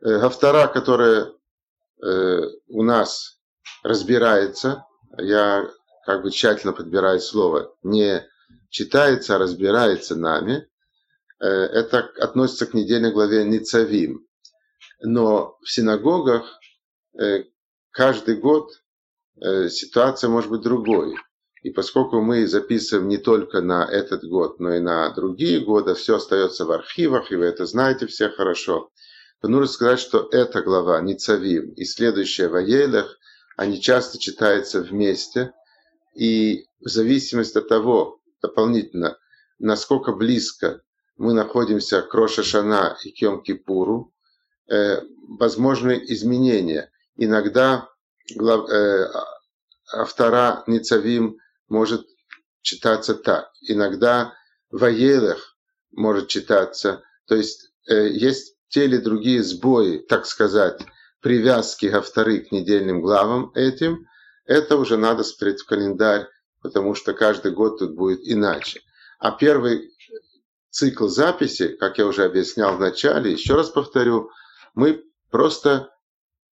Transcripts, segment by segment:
Гавтара, которая у нас разбирается, я как бы тщательно подбираю слово, не читается, а разбирается нами, это относится к недельной главе Ницавим. Но в синагогах каждый год ситуация может быть другой. И поскольку мы записываем не только на этот год, но и на другие годы, все остается в архивах, и вы это знаете все хорошо, то нужно сказать, что эта глава, Ницавим, и следующая в Аелях, они часто читаются вместе, и в зависимости от того, дополнительно, насколько близко мы находимся к Роша Шана и к Йом-Кипуру, э, возможны изменения. Иногда глав, э, автора Ницавим может читаться так. Иногда Ваелах может читаться. То есть э, есть те или другие сбои, так сказать, привязки авторы к недельным главам этим. Это уже надо смотреть в календарь, потому что каждый год тут будет иначе. А первый цикл записи, как я уже объяснял в начале, еще раз повторю, мы просто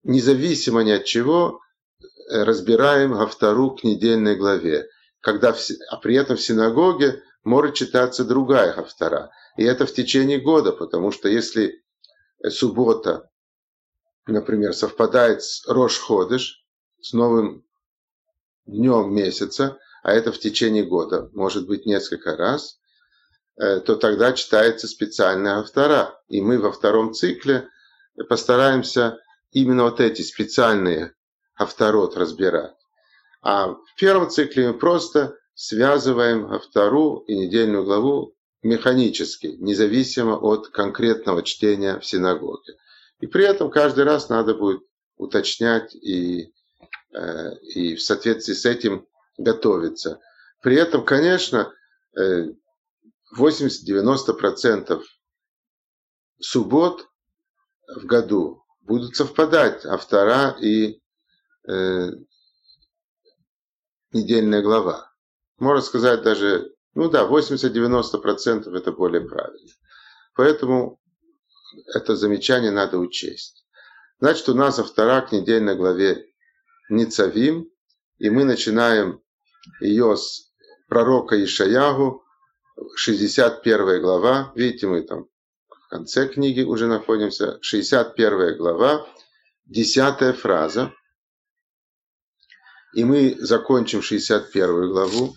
независимо ни от чего э, разбираем автору к недельной главе когда в, а при этом в синагоге может читаться другая хафтара. И это в течение года, потому что если суббота, например, совпадает с Рош-Ходыш, с новым днем месяца, а это в течение года, может быть несколько раз, э, то тогда читается специальная автора. И мы во втором цикле постараемся именно вот эти специальные авторот разбирать. А в первом цикле мы просто связываем вторую и недельную главу механически, независимо от конкретного чтения в синагоге. И при этом каждый раз надо будет уточнять и, э, и в соответствии с этим готовиться. При этом, конечно, 80-90% суббот в году будут совпадать автора и э, недельная глава. Можно сказать даже, ну да, 80-90% это более правильно. Поэтому это замечание надо учесть. Значит, у нас автора к недельной главе Ницавим, и мы начинаем ее с пророка Ишаягу, 61 глава. Видите, мы там в конце книги уже находимся. 61 глава, 10 фраза и мы закончим 61 главу,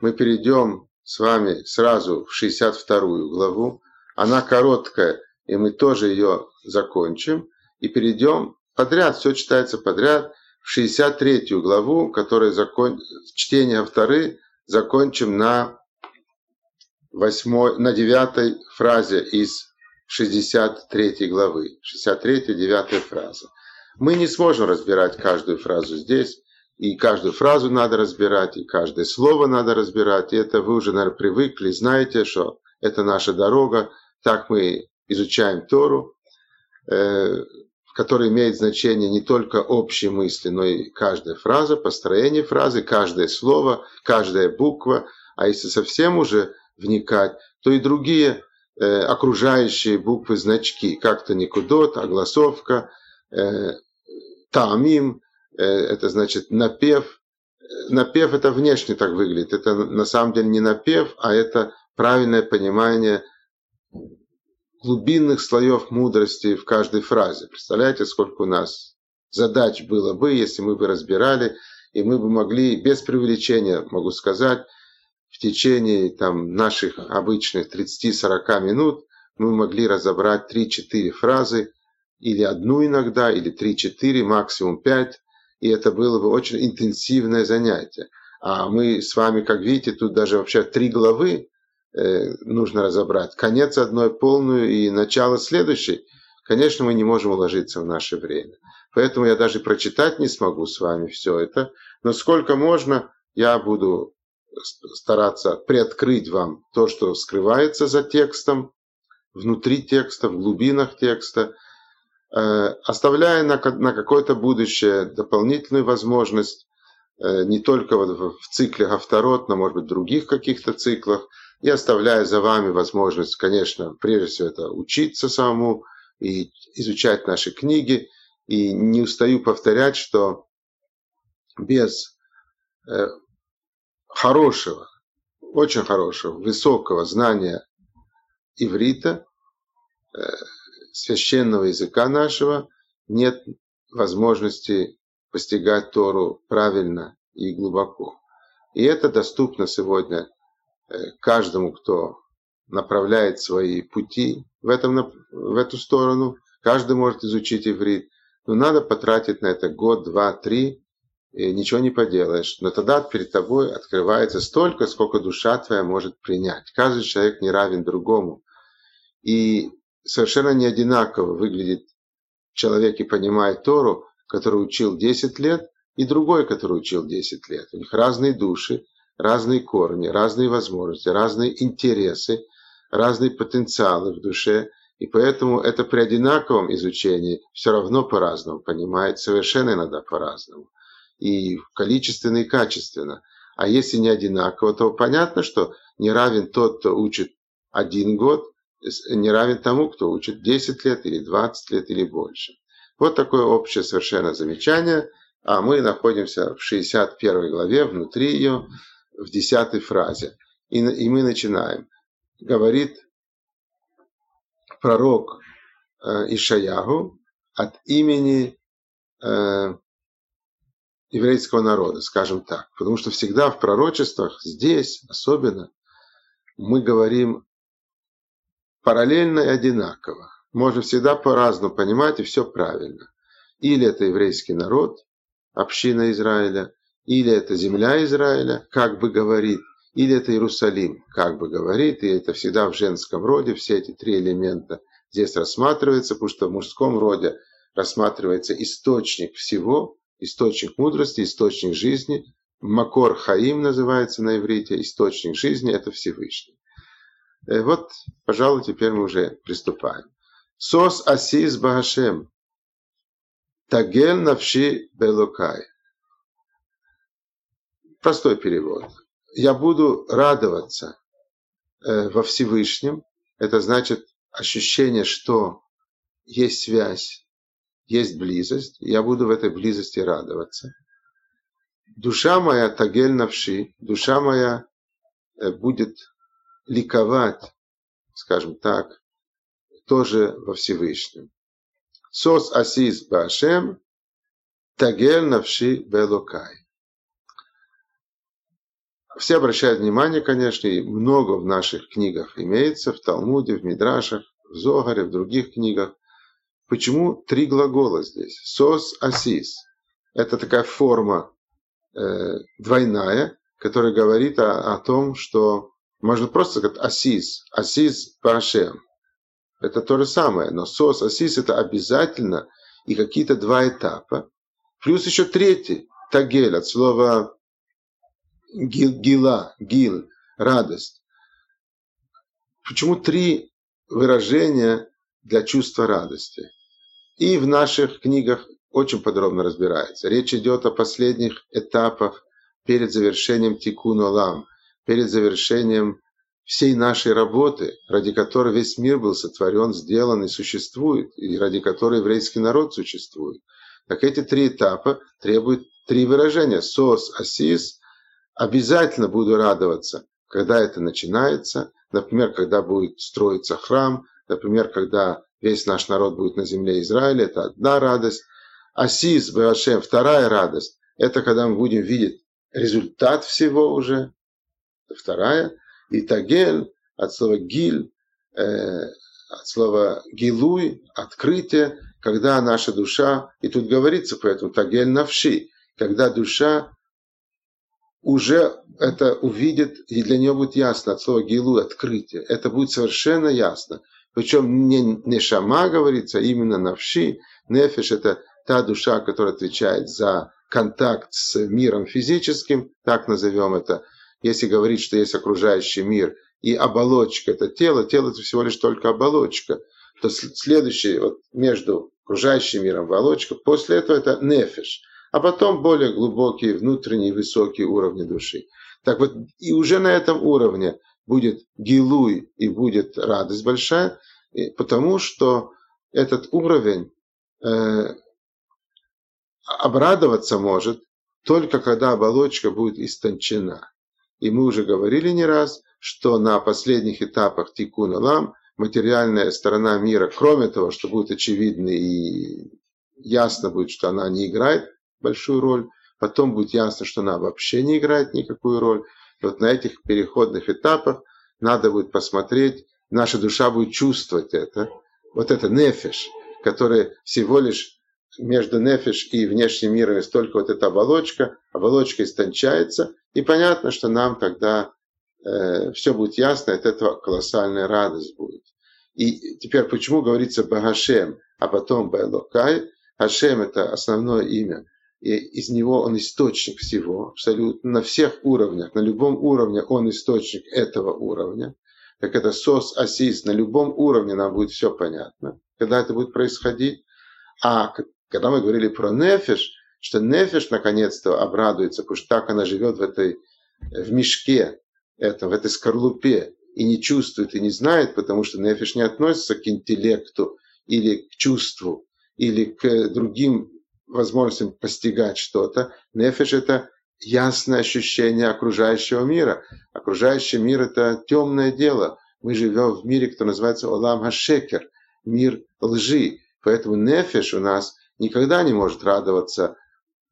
мы перейдем с вами сразу в 62 главу. Она короткая, и мы тоже ее закончим. И перейдем подряд, все читается подряд, в 63 главу, которая закон... чтение авторы закончим на, 8, на 9 фразе из 63 главы. 63-9 фраза. Мы не сможем разбирать каждую фразу здесь, и каждую фразу надо разбирать, и каждое слово надо разбирать. И это вы уже, наверное, привыкли, знаете, что это наша дорога. Так мы изучаем Тору, э, который имеет значение не только общие мысли, но и каждая фраза, построение фразы, каждое слово, каждая буква. А если совсем уже вникать, то и другие э, окружающие буквы, значки, как-то никудот, огласовка, э, таамим, это значит напев. Напев это внешне так выглядит. Это на самом деле не напев, а это правильное понимание глубинных слоев мудрости в каждой фразе. Представляете, сколько у нас задач было бы, если мы бы разбирали, и мы бы могли, без преувеличения, могу сказать, в течение там, наших обычных 30-40 минут мы могли разобрать 3-4 фразы, или одну иногда, или 3-4, максимум 5, и это было бы очень интенсивное занятие. А мы с вами, как видите, тут даже вообще три главы э, нужно разобрать. Конец одной полную и начало следующей. Конечно, мы не можем уложиться в наше время. Поэтому я даже прочитать не смогу с вами все это. Но сколько можно, я буду стараться приоткрыть вам то, что скрывается за текстом, внутри текста, в глубинах текста, оставляя на, на какое-то будущее дополнительную возможность, э, не только в цикле Гавторот, но, может быть, других каких-то циклах, и оставляя за вами возможность, конечно, прежде всего это учиться самому, и изучать наши книги. И не устаю повторять, что без э, хорошего, очень хорошего, высокого знания иврита, э, священного языка нашего, нет возможности постигать Тору правильно и глубоко. И это доступно сегодня э, каждому, кто направляет свои пути в, этом, в эту сторону. Каждый может изучить иврит. Но надо потратить на это год, два, три, и ничего не поделаешь. Но тогда перед тобой открывается столько, сколько душа твоя может принять. Каждый человек не равен другому. И совершенно не одинаково выглядит человек и понимает Тору, который учил 10 лет, и другой, который учил 10 лет. У них разные души, разные корни, разные возможности, разные интересы, разные потенциалы в душе. И поэтому это при одинаковом изучении все равно по-разному понимает, совершенно иногда по-разному. И количественно, и качественно. А если не одинаково, то понятно, что не равен тот, кто учит один год, не равен тому, кто учит 10 лет или 20 лет или больше. Вот такое общее совершенно замечание – а мы находимся в 61 главе, внутри ее, в 10 фразе. И, и мы начинаем. Говорит пророк э, Ишаягу от имени э, еврейского народа, скажем так. Потому что всегда в пророчествах, здесь особенно, мы говорим параллельно и одинаково. Можно всегда по-разному понимать, и все правильно. Или это еврейский народ, община Израиля, или это земля Израиля, как бы говорит, или это Иерусалим, как бы говорит, и это всегда в женском роде, все эти три элемента здесь рассматриваются, потому что в мужском роде рассматривается источник всего, источник мудрости, источник жизни, Макор Хаим называется на иврите, источник жизни – это Всевышний. Э, вот, пожалуй, теперь мы уже приступаем. Сос Асис Бахашем. Тагел навши белокай. Простой перевод. Я буду радоваться э, во Всевышнем. Это значит ощущение, что есть связь, есть близость. Я буду в этой близости радоваться. Душа моя тагель навши, душа моя э, будет ликовать, скажем так, тоже во Всевышнем. Сос асис башем, тагель навши белокай. Все обращают внимание, конечно, и много в наших книгах имеется, в Талмуде, в Мидрашах, в Зогаре, в других книгах. Почему три глагола здесь? Сос, асис. Это такая форма э, двойная, которая говорит о, о том, что можно просто сказать асис, асис башем это то же самое. Но сос, асис это обязательно и какие-то два этапа. Плюс еще третий, тагель, от слова гил, гила, гил, радость. Почему три выражения для чувства радости? И в наших книгах очень подробно разбирается. Речь идет о последних этапах перед завершением тикун олам, перед завершением всей нашей работы, ради которой весь мир был сотворен, сделан и существует, и ради которой еврейский народ существует. Так эти три этапа требуют три выражения. Сос, асис. Обязательно буду радоваться, когда это начинается. Например, когда будет строиться храм. Например, когда весь наш народ будет на земле Израиля. Это одна радость. Асис, Беашем, вторая радость. Это когда мы будем видеть результат всего уже. Вторая. И тагель от слова гиль, э, от слова гилуй, открытие, когда наша душа, и тут говорится поэтому тагель навши, когда душа уже это увидит, и для нее будет ясно от слова гилу открытие. Это будет совершенно ясно. Причем не, не шама говорится, а именно навши. Нефиш это та душа, которая отвечает за контакт с миром физическим, так назовем это, если говорить, что есть окружающий мир и оболочка – это тело, тело – это всего лишь только оболочка, то следующий вот между окружающим миром оболочка, после этого это нефиш, а потом более глубокие внутренние высокие уровни души. Так вот, и уже на этом уровне будет гилуй и будет радость большая, потому что этот уровень э, обрадоваться может только когда оболочка будет истончена. И мы уже говорили не раз, что на последних этапах тикуна лам материальная сторона мира, кроме того, что будет очевидно и ясно будет, что она не играет большую роль, потом будет ясно, что она вообще не играет никакую роль. И вот на этих переходных этапах надо будет посмотреть, наша душа будет чувствовать это, вот это нефиш, который всего лишь между нефиш и внешним миром есть только вот эта оболочка, оболочка истончается, и понятно, что нам тогда э, все будет ясно, от этого колоссальная радость будет. И теперь почему говорится Багашем, а потом Байлокай? Хашем это основное имя, и из него он источник всего, абсолютно на всех уровнях, на любом уровне он источник этого уровня. Как это сос, асис, на любом уровне нам будет все понятно, когда это будет происходить. А когда мы говорили про нефиш, что нефиш наконец-то обрадуется, потому что так она живет в этой в мешке, это, в этой скорлупе, и не чувствует, и не знает, потому что нефиш не относится к интеллекту или к чувству, или к другим возможностям постигать что-то. Нефиш – это ясное ощущение окружающего мира. Окружающий мир – это темное дело. Мы живем в мире, кто называется Олам Хашекер, мир лжи. Поэтому нефиш у нас никогда не может радоваться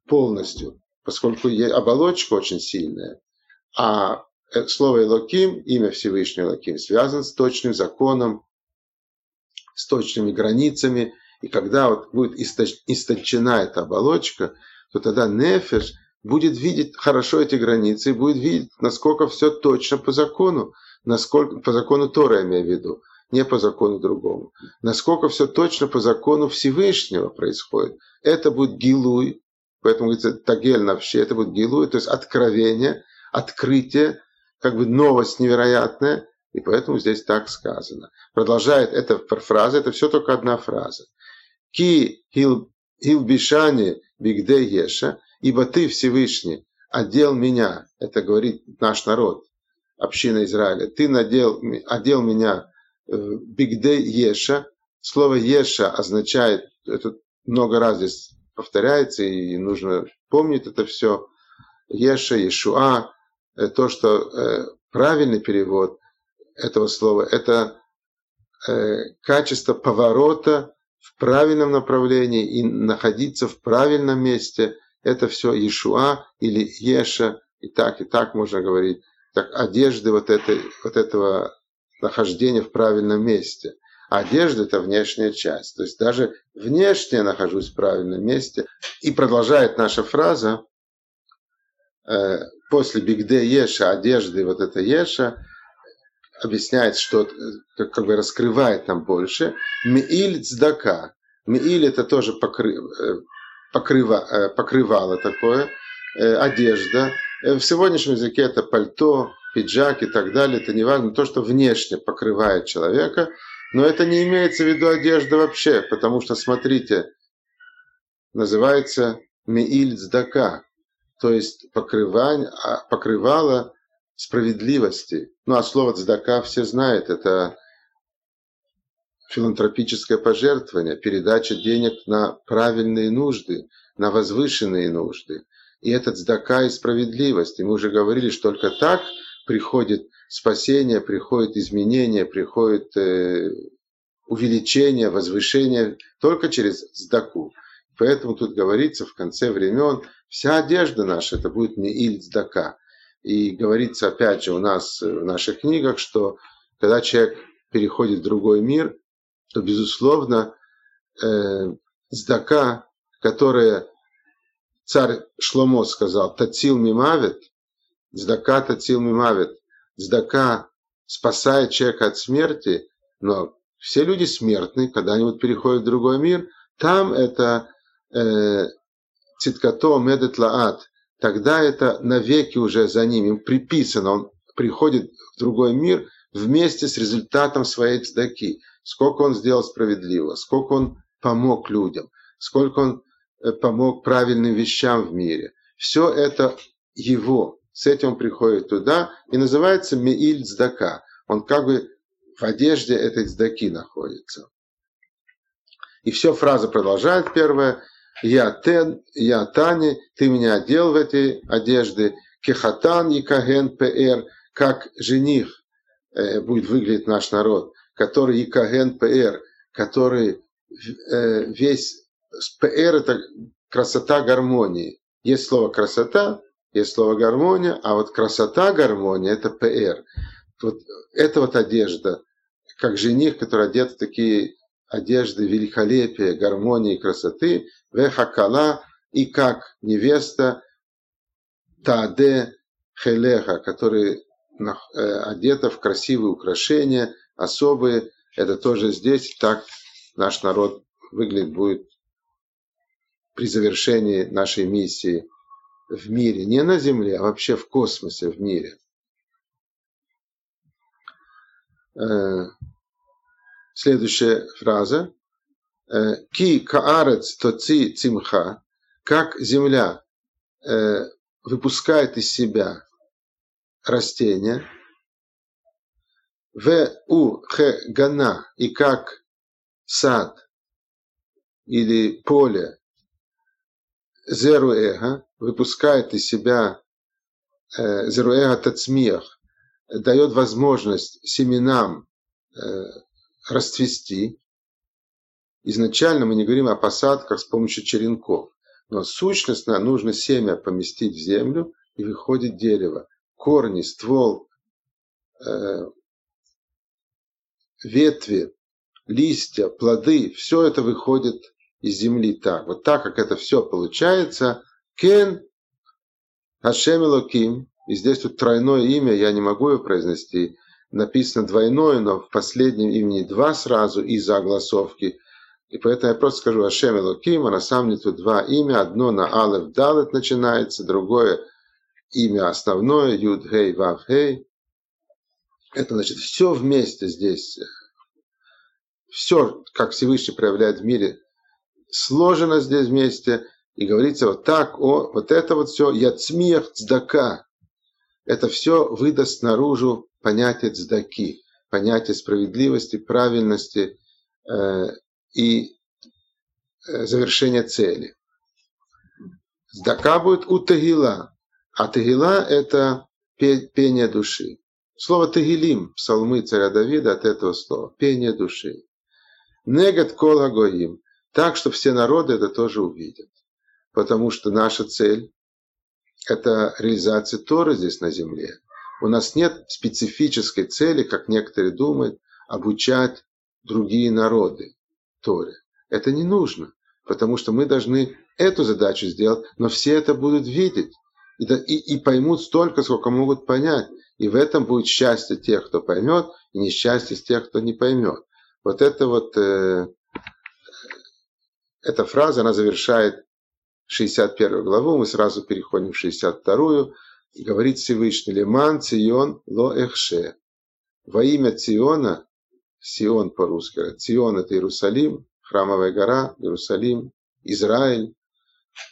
полностью, поскольку оболочка очень сильная. А э, слово Элоким, имя Всевышнего Элоким, связано с точным законом, с точными границами. И когда вот будет источена эта оболочка, то тогда Нефеш будет видеть хорошо эти границы будет видеть, насколько все точно по закону, насколько по закону Тора я имею в виду, не по закону другому. Насколько все точно по закону Всевышнего происходит. Это будет гилуй, поэтому говорится тагель вообще, это будет гилуй, то есть откровение, открытие, как бы новость невероятная, и поэтому здесь так сказано. Продолжает эта фраза, это все только одна фраза. Ки хилбишани бигде еша, ибо ты, Всевышний, одел меня, это говорит наш народ, община Израиля, ты надел, одел меня Бигде Еша. Слово Еша означает, это много раз здесь повторяется, и нужно помнить это все. Еша, Ешуа, э, то, что э, правильный перевод этого слова, это качество поворота в правильном направлении и находиться в правильном месте. Это все Ешуа или Еша, и так, и так можно говорить. Так одежды вот, этой, вот этого нахождение в правильном месте. одежда – это внешняя часть. То есть даже внешне нахожусь в правильном месте. И продолжает наша фраза, э, после бигде еша, одежды, вот это еша, объясняет, что как, как бы раскрывает нам больше. Мииль цдака. Мииль это тоже покры, э, покрыва, э, покрывало такое, одежда. В сегодняшнем языке это пальто, пиджак и так далее, это не важно, то, что внешне покрывает человека, но это не имеется в виду одежда вообще, потому что, смотрите, называется меиль цдака, то есть покрывание, а, покрывало справедливости. Ну а слово цдака все знают, это филантропическое пожертвование, передача денег на правильные нужды, на возвышенные нужды. И это цдака и справедливость. И мы уже говорили, что только так – приходит спасение, приходит изменение, приходит э, увеличение, возвышение только через сдаку. Поэтому тут говорится в конце времен, вся одежда наша, это будет не иль сдака. И говорится опять же у нас в наших книгах, что когда человек переходит в другой мир, то безусловно э, сдака, которая царь Шломо сказал, тацил мимавит, Здака тацил мимавит. Здака спасает человека от смерти, но все люди смертны, когда-нибудь переходят в другой мир. Там это э, циткато медет лаат. Тогда это навеки уже за ним, им приписано. Он приходит в другой мир вместе с результатом своей цдаки. Сколько он сделал справедливо, сколько он помог людям, сколько он э, помог правильным вещам в мире. Все это его. С этим приходит туда и называется Меиль Цдака. Он как бы в одежде этой цдаки находится. И все фраза продолжает первая. Я тен, я тани, ты меня одел в эти одежды. Кехатан и каген пр, как жених э, будет выглядеть наш народ, который и каген пр, который э, весь пр это красота гармонии. Есть слово красота, есть слово гармония, а вот красота гармония это пр. Вот это вот одежда, как жених, который одет в такие одежды великолепия, гармонии, красоты, вехакала, и как невеста Таде Хелеха, который э, одета в красивые украшения, особые. Это тоже здесь так наш народ выглядит будет при завершении нашей миссии в мире, не на Земле, а вообще в космосе, в мире. Э, следующая фраза. Э, Ки каарец тоци цимха, как земля э, выпускает из себя растения, в у х гана и как сад или поле зеруэга выпускает из себя э, зеруэга тацмиях, дает возможность семенам э, расцвести. Изначально мы не говорим о посадках с помощью черенков, но сущностно нужно семя поместить в землю и выходит дерево. Корни, ствол, э, ветви, листья, плоды, все это выходит из земли так. Вот так как это все получается, Кен Хашем Элоким, и здесь тут тройное имя, я не могу его произнести, написано двойное, но в последнем имени два сразу из-за огласовки. И поэтому я просто скажу Ашем Элоким, а на самом деле тут два имя, одно на Алеф Далет начинается, другое имя основное, Юд Хей Вав Хей. Это значит все вместе здесь, все, как Всевышний проявляет в мире, сложено здесь вместе, и говорится вот так, о, вот это вот все, яцмиях цдака, это все выдаст наружу понятие цдаки, понятие справедливости, правильности э, и э, завершения цели. Цдака будет у тагила, а тагила это пение души. Слово тагилим, псалмы царя Давида от этого слова, пение души. Негат кола гоим, так, что все народы это тоже увидят. Потому что наша цель – это реализация Торы здесь на земле. У нас нет специфической цели, как некоторые думают, обучать другие народы Торе. Это не нужно, потому что мы должны эту задачу сделать, но все это будут видеть и, и, и поймут столько, сколько могут понять. И в этом будет счастье тех, кто поймет, и несчастье тех, кто не поймет. Вот это вот, э, эта фраза, она завершает 61 главу, мы сразу переходим в 62 и говорит Всевышний, Леман Цион Ло Эхше. Во имя Циона, Сион по-русски, Цион это Иерусалим, храмовая гора, Иерусалим, Израиль,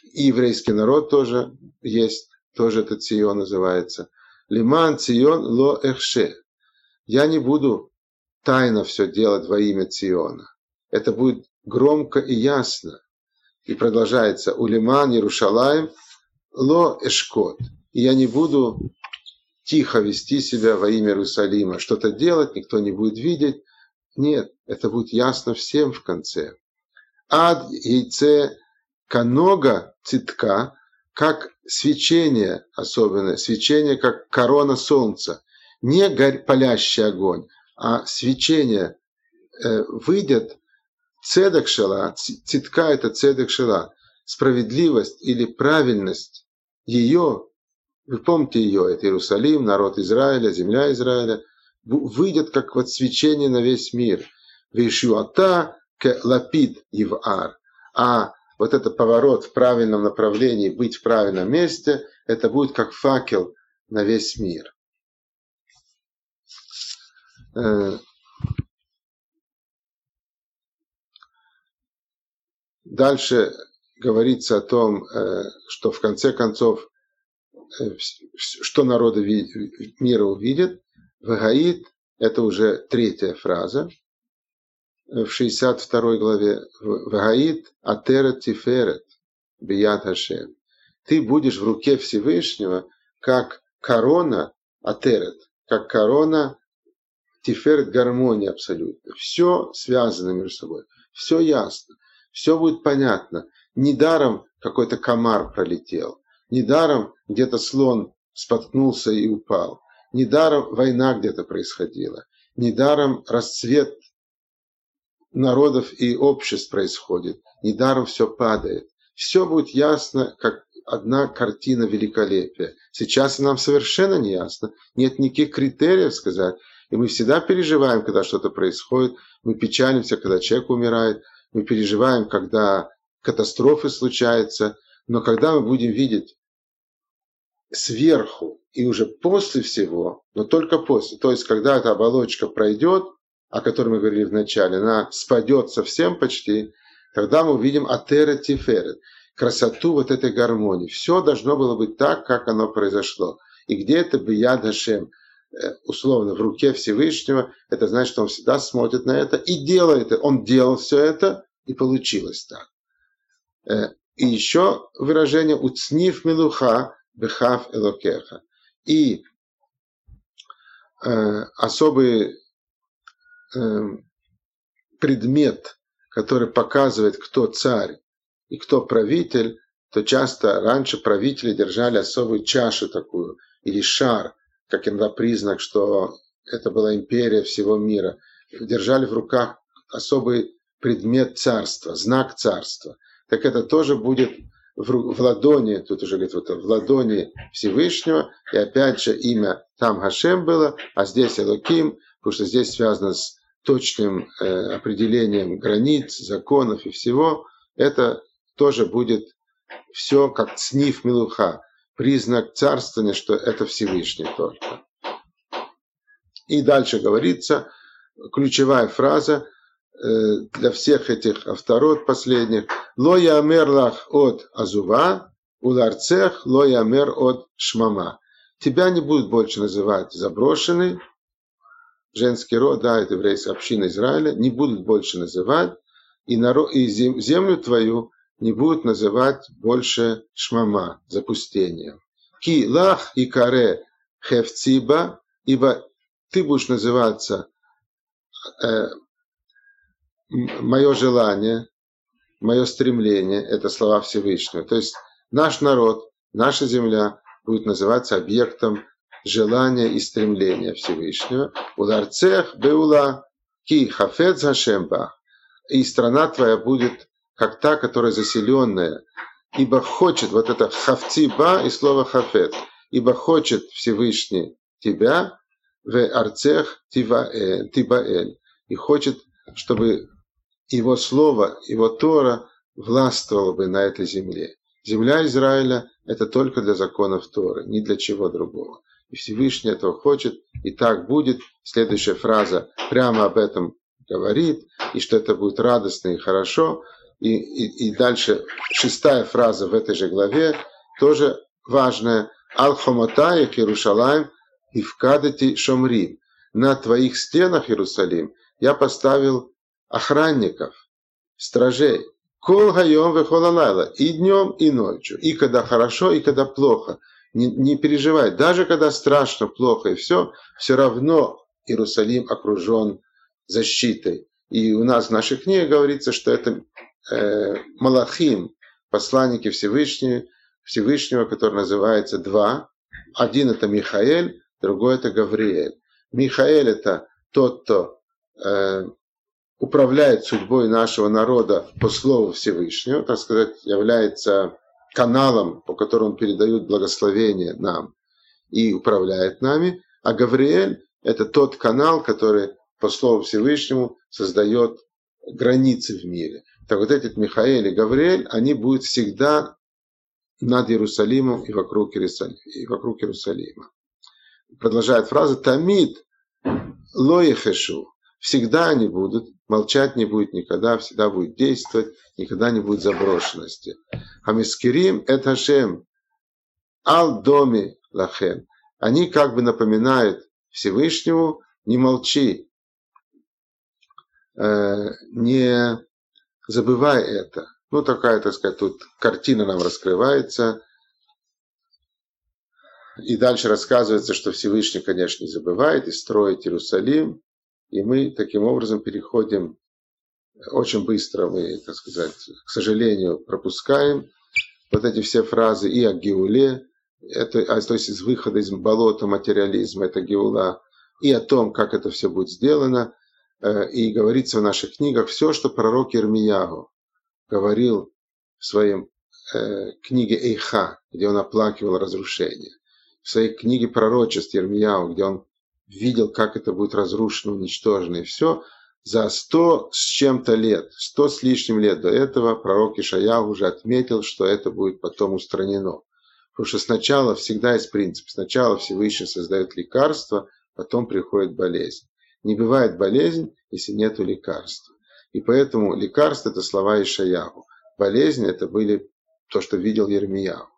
и еврейский народ тоже есть, тоже это Цион называется. Лиман Цион Ло Эхше. Я не буду тайно все делать во имя Циона. Это будет громко и ясно. И продолжается Улиман Иерушалаем Ло Эшкот. И я не буду тихо вести себя во имя Иерусалима, что-то делать, никто не будет видеть. Нет, это будет ясно всем в конце. Ад яйце канога цитка, как свечение особенное, свечение как корона солнца, не горь, палящий огонь, а свечение э, выйдет цедек шела, цитка это цедек шела, справедливость или правильность ее, вы помните ее, это Иерусалим, народ Израиля, земля Израиля, выйдет как вот свечение на весь мир. Вишуата к лапид ивар. А вот это поворот в правильном направлении, быть в правильном месте, это будет как факел на весь мир. Дальше говорится о том, э, что в конце концов, э, что народы мира увидят. Вагаид – это уже третья фраза. в 62 главе «Вагаид Атерет Тиферет Бият Хашем». Ты будешь в руке Всевышнего, как корона Атерет, как корона Тиферет гармония абсолютно. Все связано между собой. Все ясно. Все будет понятно. Недаром какой-то комар пролетел. Недаром где-то слон споткнулся и упал. Недаром война где-то происходила. Недаром расцвет народов и обществ происходит. Недаром все падает. Все будет ясно, как одна картина великолепия. Сейчас нам совершенно не ясно. Нет никаких критериев сказать. И мы всегда переживаем, когда что-то происходит. Мы печалимся, когда человек умирает. Мы переживаем, когда катастрофы случаются. Но когда мы будем видеть сверху и уже после всего, но только после, то есть когда эта оболочка пройдет, о которой мы говорили в начале, она спадет совсем почти, тогда мы увидим атера тиферет, красоту вот этой гармонии. Все должно было быть так, как оно произошло. И где это бияд Хашем, условно, в руке Всевышнего, это значит, что он всегда смотрит на это и делает это. Он делал все это, и получилось так. Э, и еще выражение «уцнив милуха бехав элокеха». И э, особый э, предмет, который показывает, кто царь и кто правитель, то часто раньше правители держали особую чашу такую, или шар, как иногда признак, что это была империя всего мира. Держали в руках особый предмет царства, знак царства. Так это тоже будет в, ладони, тут уже говорит, вот в ладони Всевышнего, и опять же имя там Хашем было, а здесь Элоким, потому что здесь связано с точным э, определением границ, законов и всего, это тоже будет все как цнив милуха, признак царствования, что это Всевышний только. И дальше говорится, ключевая фраза – Э, для всех этих авторот последних. Ло ямер лах от азува, уларцех ло ямер от шмама. Тебя не будут больше называть заброшенный, женский род, да, это еврейская община Израиля, не будут больше называть, и, народ, и землю твою не будут называть больше шмама, запустением. Ки лах и каре хевциба, ибо ты будешь называться э, мое желание, мое стремление – это слова Всевышнего. То есть наш народ, наша земля будет называться объектом желания и стремления Всевышнего. Ударцех беула ки хафет зашемба. И страна твоя будет как та, которая заселенная, ибо хочет, вот это хавциба и слово хафет, ибо хочет Всевышний тебя, в арцех тибаэль, и хочет, чтобы его слово, его Тора властвовало бы на этой земле. Земля Израиля – это только для законов Торы, ни для чего другого. И Всевышний этого хочет, и так будет. Следующая фраза прямо об этом говорит, и что это будет радостно и хорошо. И, и, и дальше шестая фраза в этой же главе, тоже важная. Ал-Хомотая Иерушалаем и вкадати Шомрим. На твоих стенах, Иерусалим, я поставил охранников, стражей. Кол хайом вехолалайла. И днем, и ночью. И когда хорошо, и когда плохо. Не, не переживай. Даже когда страшно, плохо и все, все равно Иерусалим окружен защитой. И у нас в наших книгах говорится, что это э, Малахим, посланники Всевышнего, Всевышнего, который называется два. Один это Михаэль, другой это Гавриэль. Михаэль это тот, кто э, управляет судьбой нашего народа по слову Всевышнего, так сказать, является каналом, по которому передают благословение нам и управляет нами, а Гавриэль – это тот канал, который по слову Всевышнему создает границы в мире. Так вот этот Михаил и Гавриэль, они будут всегда над Иерусалимом и вокруг Иерусалима. И вокруг Иерусалима. Продолжает фраза «Тамид лоехешу» Всегда они будут, молчать не будет никогда, всегда будет действовать, никогда не будет заброшенности. Хамискирим это Хашем, ал доми лахем. Они как бы напоминают Всевышнему, не молчи, не забывай это. Ну, такая, так сказать, тут картина нам раскрывается. И дальше рассказывается, что Всевышний, конечно, не забывает и строит Иерусалим. И мы таким образом переходим очень быстро, мы, так сказать, к сожалению, пропускаем вот эти все фразы и о Геуле, это, а, то есть из выхода из болота материализма, это Геула, и о том, как это все будет сделано. Э, и говорится в наших книгах все, что пророк Ирмиягу говорил в своем э, книге Эйха, где он оплакивал разрушение, в своей книге пророчеств Ирмияу, где он видел, как это будет разрушено, уничтожено, и все, за сто с чем-то лет, сто с лишним лет до этого пророк Ишаяу уже отметил, что это будет потом устранено. Потому что сначала всегда есть принцип. Сначала Всевышний создает лекарство, потом приходит болезнь. Не бывает болезнь, если нет лекарства. И поэтому лекарство – это слова Ишаяху. Болезнь – это были то, что видел Ермияху.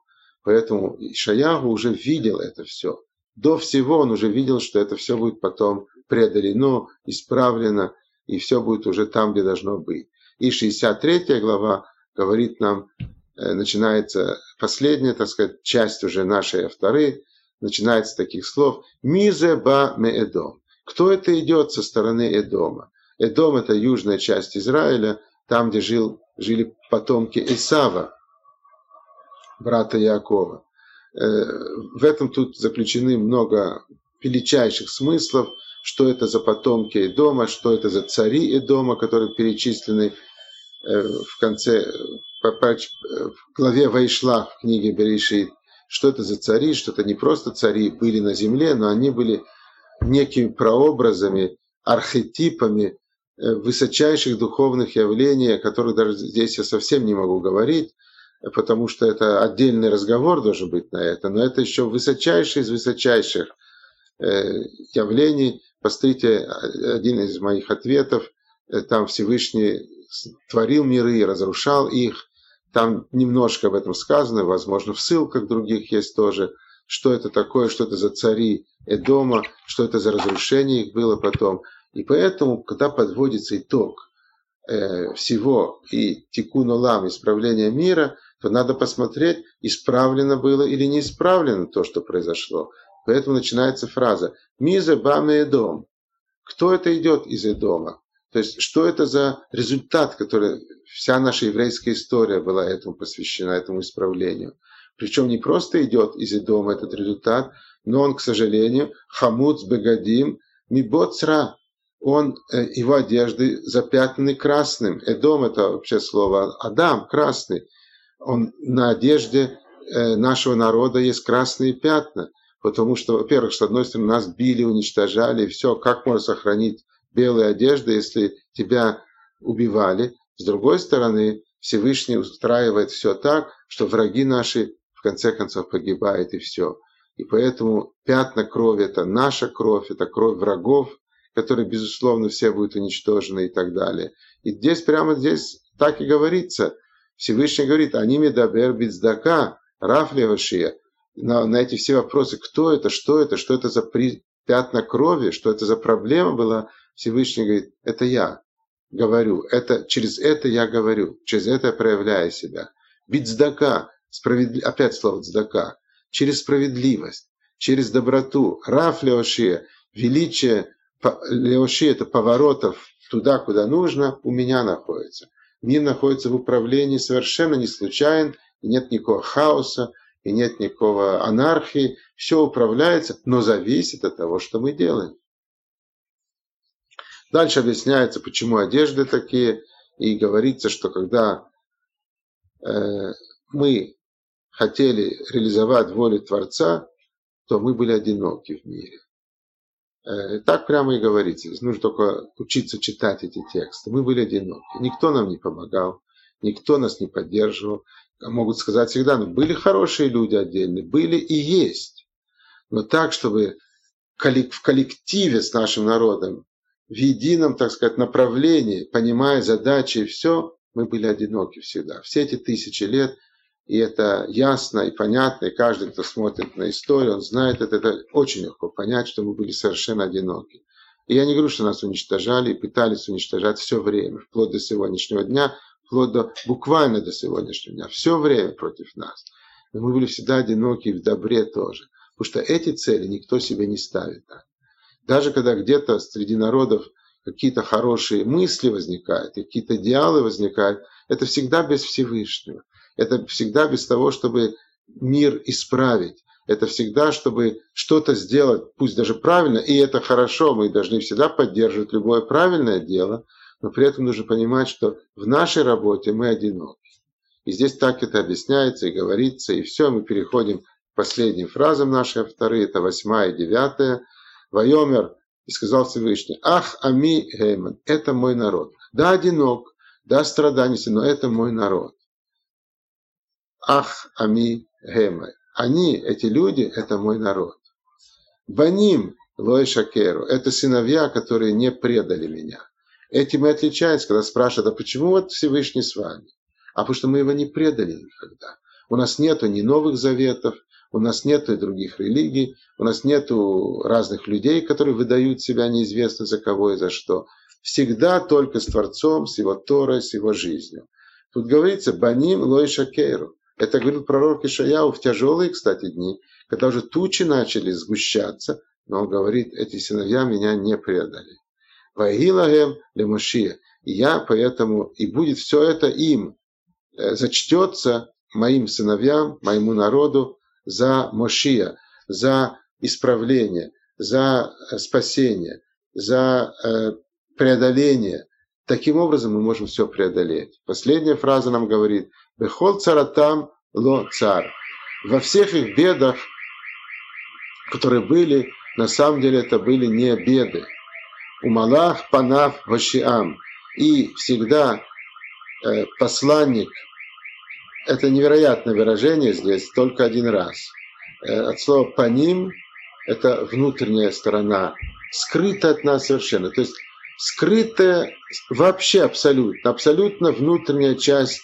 Поэтому Ишаяху уже видел это все. До всего он уже видел, что это все будет потом преодолено, исправлено, и все будет уже там, где должно быть. И 63 глава говорит нам, э, начинается последняя, так сказать, часть уже нашей авторы, начинается с таких слов «Мизе ба ме Эдом». Кто это идет со стороны Эдома? Эдом – это южная часть Израиля, там, где жил, жили потомки Исава, брата Якова. Э, в этом тут заключены много величайших смыслов, что это за потомки Эдома, что это за цари Эдома, которые перечислены э, в конце, в главе Вайшла в книге Берешит, что это за цари, что это не просто цари были на земле, но они были некими прообразами, архетипами э, высочайших духовных явлений, о которых даже здесь я совсем не могу говорить, потому что это отдельный разговор должен быть на это, но это еще высочайший из высочайших э, явлений. Посмотрите, один из моих ответов, э, там Всевышний творил миры разрушал их, там немножко об этом сказано, возможно, в ссылках других есть тоже, что это такое, что это за цари Эдома, что это за разрушение их было потом. И поэтому, когда подводится итог э, всего и тикун олам, исправления мира, то надо посмотреть, исправлено было или не исправлено то, что произошло. Поэтому начинается фраза «Миза баме Эдом». Кто это идет из Эдома? То есть, что это за результат, который вся наша еврейская история была этому посвящена, этому исправлению. Причем не просто идет из Эдома этот результат, но он, к сожалению, хамуц бегадим мибоцра, он, э, его одежды запятнаны красным. Эдом это вообще слово Адам, красный. Он на одежде э, нашего народа есть красные пятна. Потому что, во-первых, с одной стороны, нас били, уничтожали, все, как можно сохранить белые одежды, если тебя убивали. С другой стороны, Всевышний устраивает все так, что враги наши конце концов погибают и все. И поэтому пятна крови – это наша кровь, это кровь врагов, которые, безусловно, все будут уничтожены и так далее. И здесь, прямо здесь так и говорится. Всевышний говорит, они медабер бицдака, рафлевашия. На, на эти все вопросы, кто это, что это, что это за при, пятна крови, что это за проблема была, Всевышний говорит, это я говорю, это, через это я говорю, через это я проявляю себя. Бицдака, справедли... опять слово цдака, через справедливость, через доброту. Раф Леошия, величие Леоши это поворотов туда, куда нужно, у меня находится. Мир находится в управлении совершенно не случайно, и нет никакого хаоса, и нет никакого анархии. Все управляется, но зависит от того, что мы делаем. Дальше объясняется, почему одежды такие, и говорится, что когда э, мы хотели реализовать волю Творца, то мы были одиноки в мире. Э, так прямо и говорится. Нужно только учиться читать эти тексты. Мы были одиноки. Никто нам не помогал, никто нас не поддерживал. Могут сказать всегда, ну были хорошие люди отдельные, были и есть. Но так, чтобы в коллективе с нашим народом, в едином, так сказать, направлении, понимая задачи и все, мы были одиноки всегда. Все эти тысячи лет – и это ясно и понятно, и каждый, кто смотрит на историю, он знает это, это очень легко понять, что мы были совершенно одиноки. И я не говорю, что нас уничтожали и пытались уничтожать все время, вплоть до сегодняшнего дня, вплоть до буквально до сегодняшнего дня, все время против нас. Но мы были всегда одиноки в добре тоже. Потому что эти цели никто себе не ставит. Даже когда где-то среди народов какие-то хорошие мысли возникают, какие-то идеалы возникают, это всегда без Всевышнего. Это всегда без того, чтобы мир исправить. Это всегда, чтобы что-то сделать, пусть даже правильно, и это хорошо, мы должны всегда поддерживать любое правильное дело, но при этом нужно понимать, что в нашей работе мы одиноки. И здесь так это объясняется и говорится, и все, мы переходим к последним фразам нашей вторые, это восьмая и девятая. Вайомер, и сказал Всевышний, ах, ами гейман, это мой народ. Да, одинок, да, страданий, но это мой народ. Ах, ами гейман. Они, эти люди, это мой народ. Баним, Лой Шакеру, это сыновья, которые не предали меня. Этим и отличается, когда спрашивают, а почему вот Всевышний с вами? А потому что мы его не предали никогда. У нас нету ни новых заветов, у нас нет других религий, у нас нет разных людей, которые выдают себя неизвестно за кого и за что. Всегда только с Творцом, с его Торой, с его жизнью. Тут говорится «баним лой шакеру». Это говорил пророк Ишаяу в тяжелые, кстати, дни, когда уже тучи начали сгущаться, но он говорит, эти сыновья меня не предали. Вагилагем лемушия. И я поэтому, и будет все это им, э, зачтется моим сыновьям, моему народу, за Мошия, за исправление, за э, спасение, за э, преодоление. Таким образом мы можем все преодолеть. Последняя фраза нам говорит «Бехол царатам ло цар». Во всех их бедах, которые были, на самом деле это были не беды. У Малах панав вашиам. И всегда э, посланник это невероятное выражение здесь, только один раз. Э, от слова «паним» – это внутренняя сторона, скрыта от нас совершенно. То есть скрытая вообще абсолютно, абсолютно внутренняя часть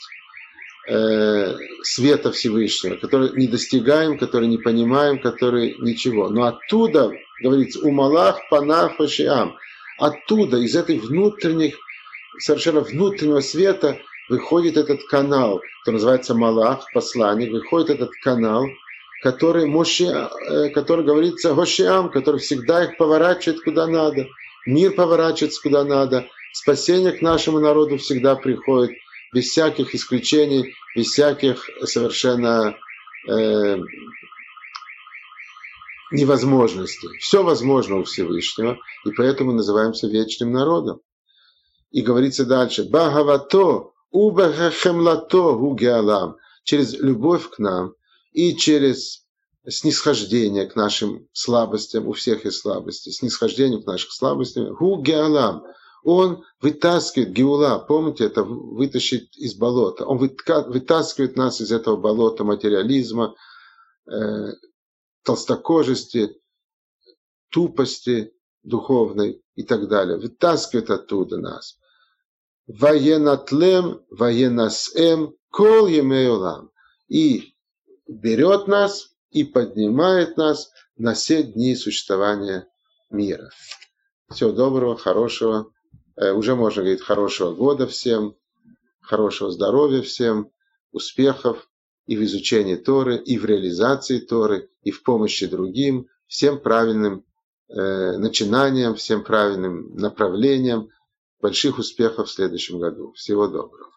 э, света Всевышнего, который не достигаем, который не понимаем, который ничего. Но оттуда, говорится, у Малах панах пашиам, оттуда, из этой внутренних, совершенно внутреннего света – выходит этот канал, который называется Малах, посланник, выходит этот канал, который, Моше, э, который говорится Гошиам, который всегда их поворачивает куда надо, мир поворачивается куда надо, спасение к нашему народу всегда приходит, без всяких исключений, без всяких совершенно э, невозможностей. Все возможно у Всевышнего, и поэтому называемся вечным народом. И говорится дальше, Бхагавато Убахахемлато гугеалам, через любовь к нам и через снисхождение к нашим слабостям, у всех есть слабости, снисхождение к нашим слабостям, гугеалам, он вытаскивает Геула, помните, это вытащить из болота. Он вытаскивает нас из этого болота материализма, э, толстокожести, тупости духовной и так далее. Вытаскивает оттуда нас. Ваенатлем, ваенасэм, кол емеолам. И берет нас и поднимает нас на все дни существования мира. Всего доброго, хорошего, уже можно говорить хорошего года всем, хорошего здоровья всем, успехов и в изучении Торы, и в реализации Торы, и в помощи другим, всем правильным э, начинаниям, всем правильным направлениям, больших успехов в следующем году. Всего доброго.